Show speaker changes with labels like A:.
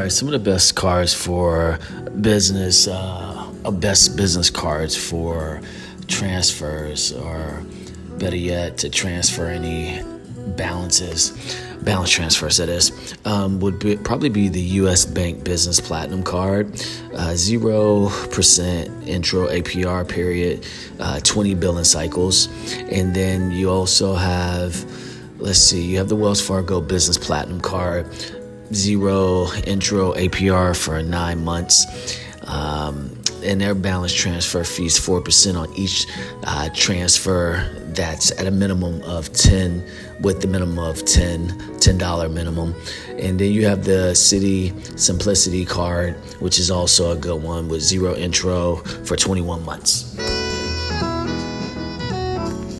A: right, some of the best cards for business, uh, best business cards for transfers, or better yet, to transfer any balances, balance transfers, that is, um, would be, probably be the U.S. Bank Business Platinum card. Zero uh, percent intro APR period, uh, 20 billing cycles, and then you also have. Let's see, you have the Wells Fargo Business Platinum card, zero intro APR for nine months. Um, and their balance transfer fees 4% on each uh, transfer that's at a minimum of 10 with the minimum of 10 $10 minimum and then you have the Citi simplicity card which is also a good one with zero intro for 21 months